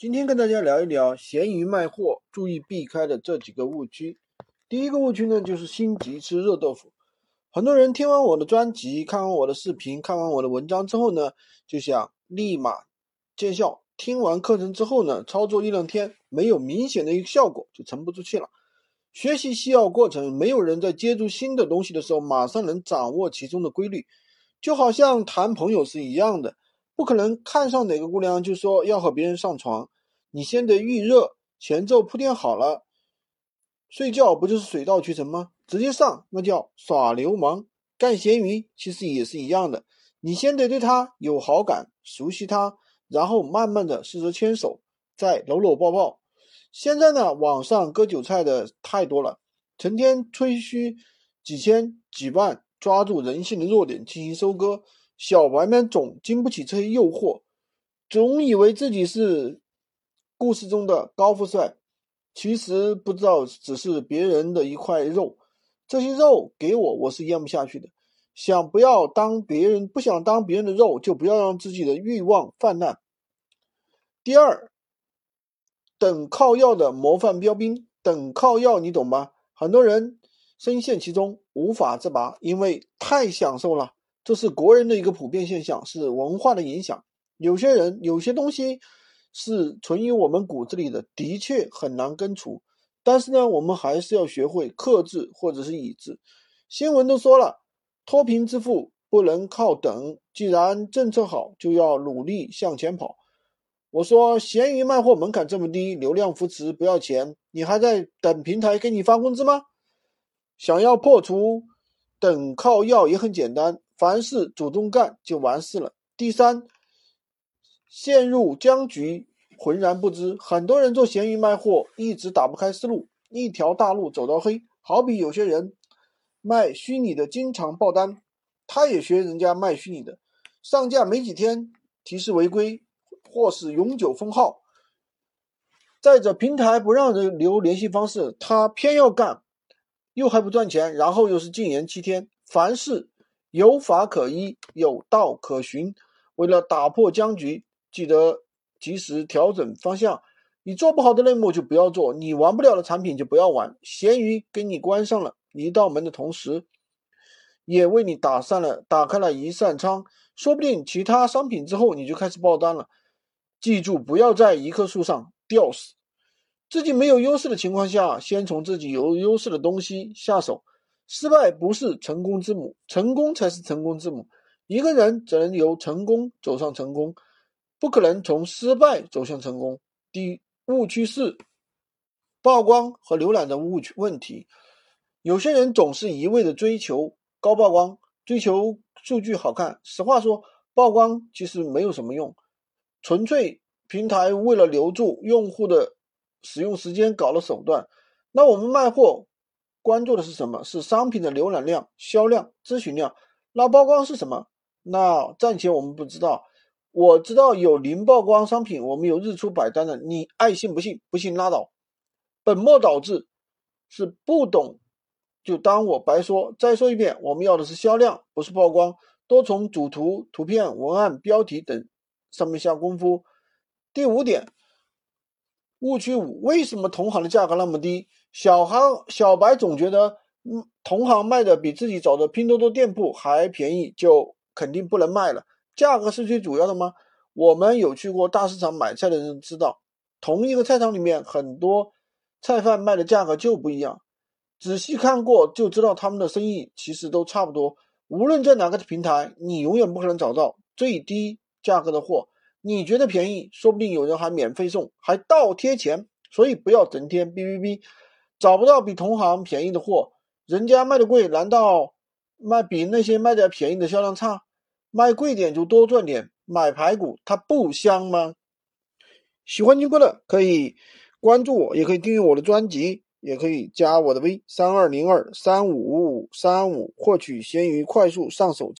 今天跟大家聊一聊闲鱼卖货注意避开的这几个误区。第一个误区呢，就是心急吃热豆腐。很多人听完我的专辑、看完我的视频、看完我的文章之后呢，就想立马见效。听完课程之后呢，操作一两天没有明显的一个效果，就沉不住气了。学习需要过程，没有人在接触新的东西的时候马上能掌握其中的规律，就好像谈朋友是一样的。不可能看上哪个姑娘就说要和别人上床，你先得预热，前奏铺垫好了，睡觉不就是水到渠成吗？直接上那叫耍流氓。干咸鱼其实也是一样的，你先得对她有好感，熟悉她，然后慢慢的试着牵手，再搂搂抱抱。现在呢，网上割韭菜的太多了，成天吹嘘几千几万，抓住人性的弱点进行收割。小白们总经不起这些诱惑，总以为自己是故事中的高富帅，其实不知道只是别人的一块肉。这些肉给我，我是咽不下去的。想不要当别人，不想当别人的肉，就不要让自己的欲望泛滥。第二，等靠要的模范标兵，等靠要，你懂吧？很多人深陷其中无法自拔，因为太享受了。这是国人的一个普遍现象，是文化的影响。有些人有些东西是存于我们骨子里的，的确很难根除。但是呢，我们还是要学会克制或者是抑制。新闻都说了，脱贫致富不能靠等，既然政策好，就要努力向前跑。我说，闲鱼卖货门槛这么低，流量扶持不要钱，你还在等平台给你发工资吗？想要破除等靠要也很简单。凡事主动干就完事了。第三，陷入僵局，浑然不知。很多人做闲鱼卖货，一直打不开思路，一条大路走到黑。好比有些人卖虚拟的，经常爆单，他也学人家卖虚拟的，上架没几天提示违规，或是永久封号。再者，平台不让人留联系方式，他偏要干，又还不赚钱，然后又是禁言七天，凡事。有法可依，有道可循。为了打破僵局，记得及时调整方向。你做不好的类目就不要做，你玩不了的产品就不要玩。闲鱼给你关上了一道门的同时，也为你打散了打开了一扇窗。说不定其他商品之后你就开始爆单了。记住，不要在一棵树上吊死。自己没有优势的情况下，先从自己有优势的东西下手。失败不是成功之母，成功才是成功之母。一个人只能由成功走上成功，不可能从失败走向成功。第误区四：曝光和浏览的误区问题。有些人总是一味的追求高曝光，追求数据好看。实话说，曝光其实没有什么用，纯粹平台为了留住用户的使用时间搞了手段。那我们卖货。关注的是什么？是商品的浏览量、销量、咨询量。那曝光是什么？那暂且我们不知道。我知道有零曝光商品，我们有日出百单的。你爱信不信，不信拉倒。本末倒置，是不懂就当我白说。再说一遍，我们要的是销量，不是曝光。多从主图、图片、文案、标题等上面下功夫。第五点，误区五：为什么同行的价格那么低？小行小白总觉得，嗯，同行卖的比自己找的拼多多店铺还便宜，就肯定不能卖了。价格是最主要的吗？我们有去过大市场买菜的人知道，同一个菜场里面很多菜贩卖的价格就不一样。仔细看过就知道，他们的生意其实都差不多。无论在哪个平台，你永远不可能找到最低价格的货。你觉得便宜，说不定有人还免费送，还倒贴钱。所以不要整天哔哔哔。找不到比同行便宜的货，人家卖的贵，难道卖比那些卖的便宜的销量差？卖贵点就多赚点，买排骨它不香吗？喜欢金哥的可以关注我，也可以订阅我的专辑，也可以加我的微三二零二三五五五三五，获取闲鱼快速上手。